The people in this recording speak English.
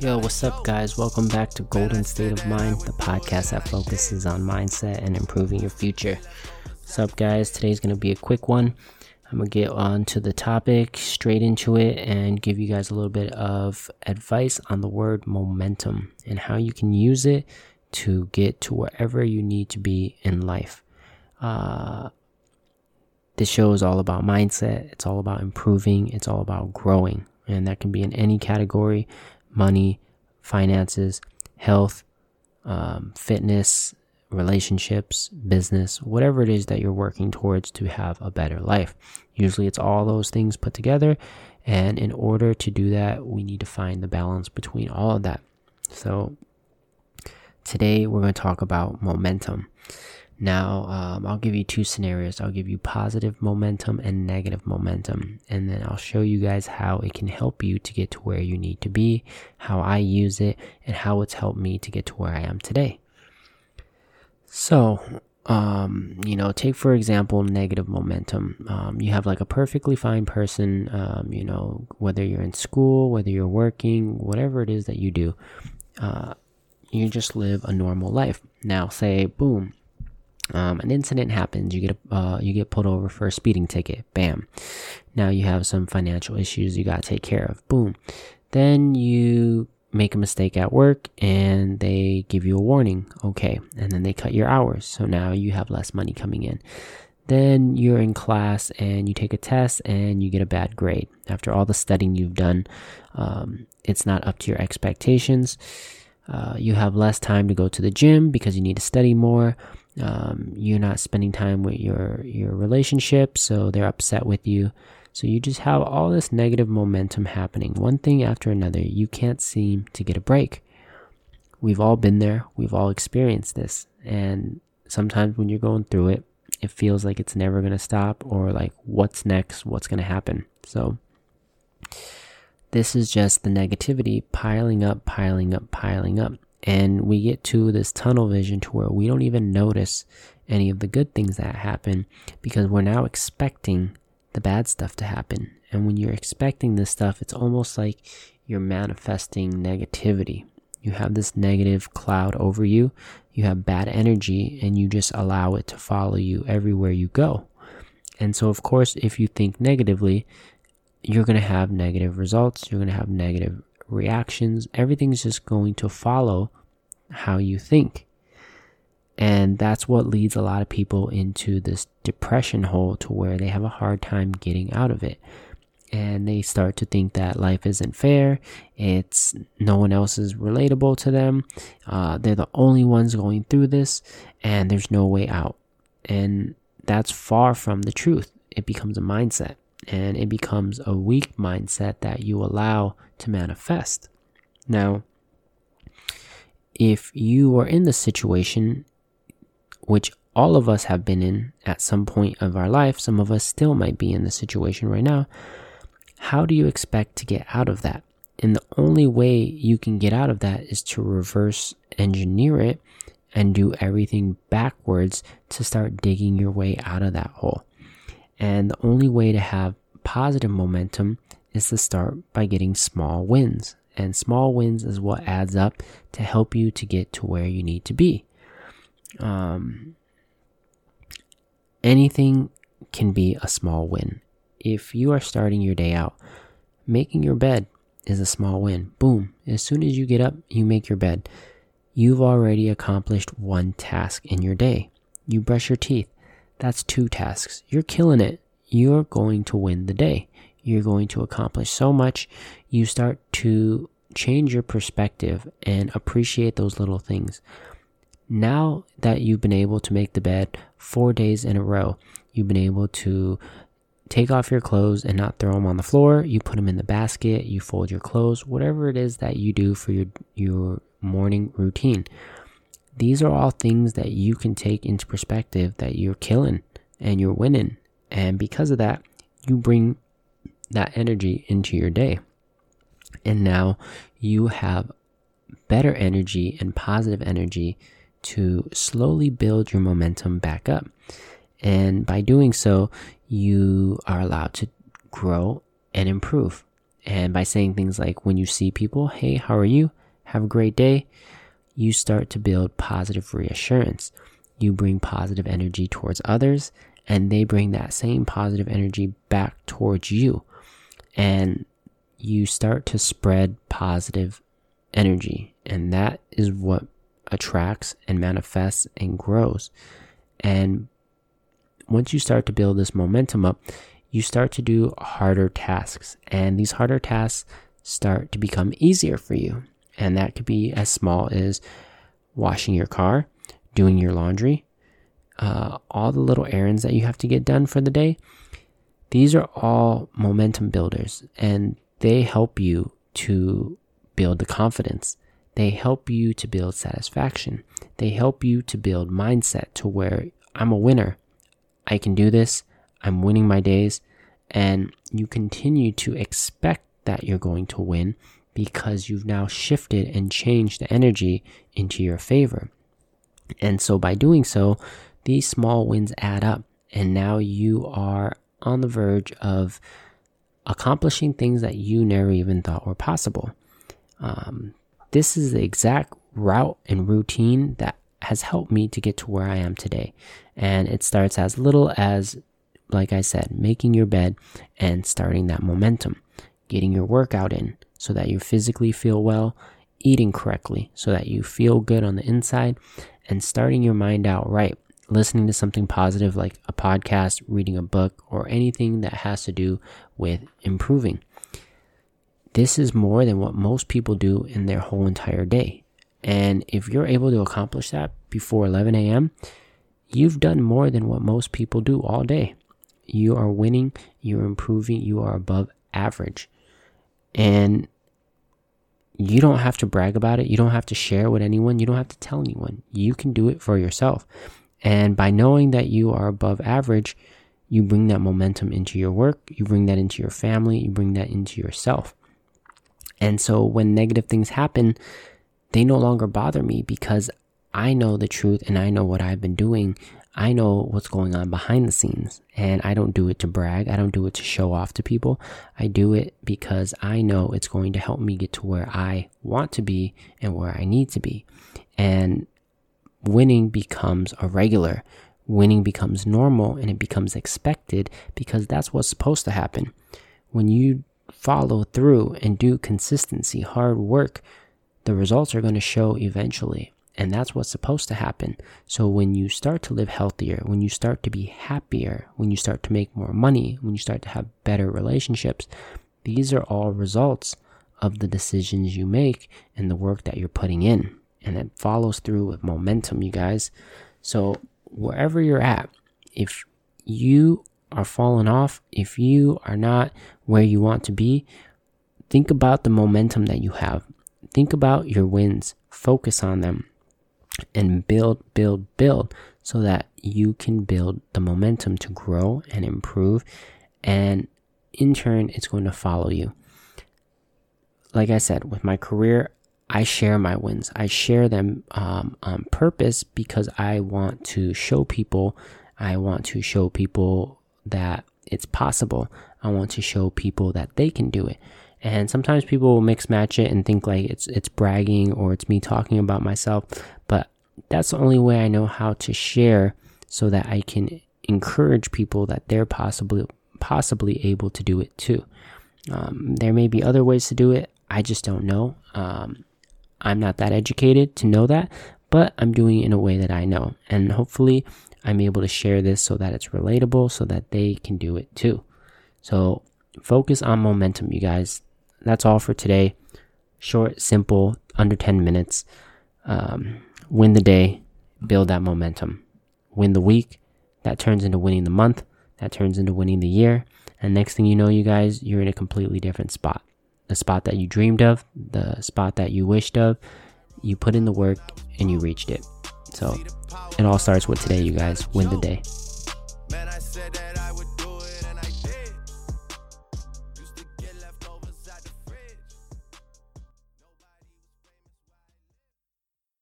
Yo, what's up, guys? Welcome back to Golden State of Mind, the podcast that focuses on mindset and improving your future. What's up, guys? Today's going to be a quick one. I'm going to get on to the topic, straight into it, and give you guys a little bit of advice on the word momentum and how you can use it to get to wherever you need to be in life. Uh, this show is all about mindset, it's all about improving, it's all about growing, and that can be in any category money, finances, health, um, fitness, relationships, business, whatever it is that you're working towards to have a better life. Usually it's all those things put together. And in order to do that, we need to find the balance between all of that. So today we're going to talk about momentum. Now, um, I'll give you two scenarios. I'll give you positive momentum and negative momentum. And then I'll show you guys how it can help you to get to where you need to be, how I use it, and how it's helped me to get to where I am today. So, um, you know, take for example negative momentum. Um, you have like a perfectly fine person, um, you know, whether you're in school, whether you're working, whatever it is that you do, uh, you just live a normal life. Now, say, boom, um, an incident happens. You get uh, you get pulled over for a speeding ticket. Bam. Now you have some financial issues you got to take care of. Boom. Then you make a mistake at work and they give you a warning. Okay. And then they cut your hours. So now you have less money coming in. Then you're in class and you take a test and you get a bad grade. After all the studying you've done, um, it's not up to your expectations. Uh, you have less time to go to the gym because you need to study more um, you're not spending time with your your relationship so they're upset with you. So you just have all this negative momentum happening one thing after another. You can't seem to get a break. We've all been there. We've all experienced this. And sometimes when you're going through it it feels like it's never going to stop or like what's next? What's going to happen? So this is just the negativity piling up piling up piling up and we get to this tunnel vision to where we don't even notice any of the good things that happen because we're now expecting the bad stuff to happen. And when you're expecting this stuff, it's almost like you're manifesting negativity. You have this negative cloud over you, you have bad energy, and you just allow it to follow you everywhere you go. And so, of course, if you think negatively, you're going to have negative results, you're going to have negative reactions, everything's just going to follow how you think. And that's what leads a lot of people into this depression hole to where they have a hard time getting out of it. And they start to think that life isn't fair. It's no one else is relatable to them. Uh, they're the only ones going through this, and there's no way out. And that's far from the truth. It becomes a mindset and it becomes a weak mindset that you allow to manifest. Now, if you are in the situation, which all of us have been in at some point of our life, some of us still might be in the situation right now, how do you expect to get out of that? And the only way you can get out of that is to reverse engineer it and do everything backwards to start digging your way out of that hole. And the only way to have positive momentum is to start by getting small wins. And small wins is what adds up to help you to get to where you need to be. Um, anything can be a small win. If you are starting your day out, making your bed is a small win. Boom. As soon as you get up, you make your bed. You've already accomplished one task in your day. You brush your teeth. That's two tasks. You're killing it. You're going to win the day. You're going to accomplish so much. You start to change your perspective and appreciate those little things. Now that you've been able to make the bed four days in a row, you've been able to take off your clothes and not throw them on the floor. You put them in the basket, you fold your clothes, whatever it is that you do for your, your morning routine. These are all things that you can take into perspective that you're killing and you're winning. And because of that, you bring that energy into your day. And now you have better energy and positive energy to slowly build your momentum back up. And by doing so, you are allowed to grow and improve. And by saying things like, when you see people, hey, how are you? Have a great day. You start to build positive reassurance. You bring positive energy towards others, and they bring that same positive energy back towards you. And you start to spread positive energy. And that is what attracts and manifests and grows. And once you start to build this momentum up, you start to do harder tasks. And these harder tasks start to become easier for you. And that could be as small as washing your car, doing your laundry, uh, all the little errands that you have to get done for the day. These are all momentum builders and they help you to build the confidence. They help you to build satisfaction. They help you to build mindset to where I'm a winner. I can do this. I'm winning my days. And you continue to expect that you're going to win because you've now shifted and changed the energy into your favor. And so by doing so, these small wins add up. And now you are on the verge of accomplishing things that you never even thought were possible. Um, this is the exact route and routine that has helped me to get to where I am today. And it starts as little as, like I said, making your bed and starting that momentum, getting your workout in so that you physically feel well, eating correctly so that you feel good on the inside, and starting your mind out right, listening to something positive like a podcast, reading a book, or anything that has to do with improving. This is more than what most people do in their whole entire day. And if you're able to accomplish that before 11 a.m., you've done more than what most people do all day. You are winning, you're improving, you are above average. And you don't have to brag about it. You don't have to share with anyone. You don't have to tell anyone. You can do it for yourself. And by knowing that you are above average, you bring that momentum into your work, you bring that into your family, you bring that into yourself. And so when negative things happen, they no longer bother me because I know the truth and I know what I've been doing. I know what's going on behind the scenes and I don't do it to brag. I don't do it to show off to people. I do it because I know it's going to help me get to where I want to be and where I need to be. And winning becomes a regular. Winning becomes normal and it becomes expected because that's what's supposed to happen. When you follow through and do consistency, hard work, the results are going to show eventually. And that's what's supposed to happen. So when you start to live healthier, when you start to be happier, when you start to make more money, when you start to have better relationships, these are all results of the decisions you make and the work that you're putting in. And it follows through with momentum, you guys. So wherever you're at, if you are falling off, if you are not where you want to be, think about the momentum that you have. Think about your wins, focus on them, and build, build, build so that you can build the momentum to grow and improve. And in turn, it's going to follow you. Like I said, with my career, I share my wins. I share them um, on purpose because I want to show people, I want to show people that it's possible. I want to show people that they can do it. And sometimes people will mix match it and think like it's it's bragging or it's me talking about myself, but that's the only way I know how to share so that I can encourage people that they're possibly possibly able to do it too. Um, there may be other ways to do it. I just don't know. Um, I'm not that educated to know that, but I'm doing it in a way that I know. And hopefully, I'm able to share this so that it's relatable so that they can do it too. So, focus on momentum, you guys that's all for today. Short, simple, under 10 minutes. Um, win the day, build that momentum. Win the week, that turns into winning the month, that turns into winning the year. And next thing you know, you guys, you're in a completely different spot. The spot that you dreamed of, the spot that you wished of, you put in the work and you reached it. So it all starts with today, you guys. Win the day.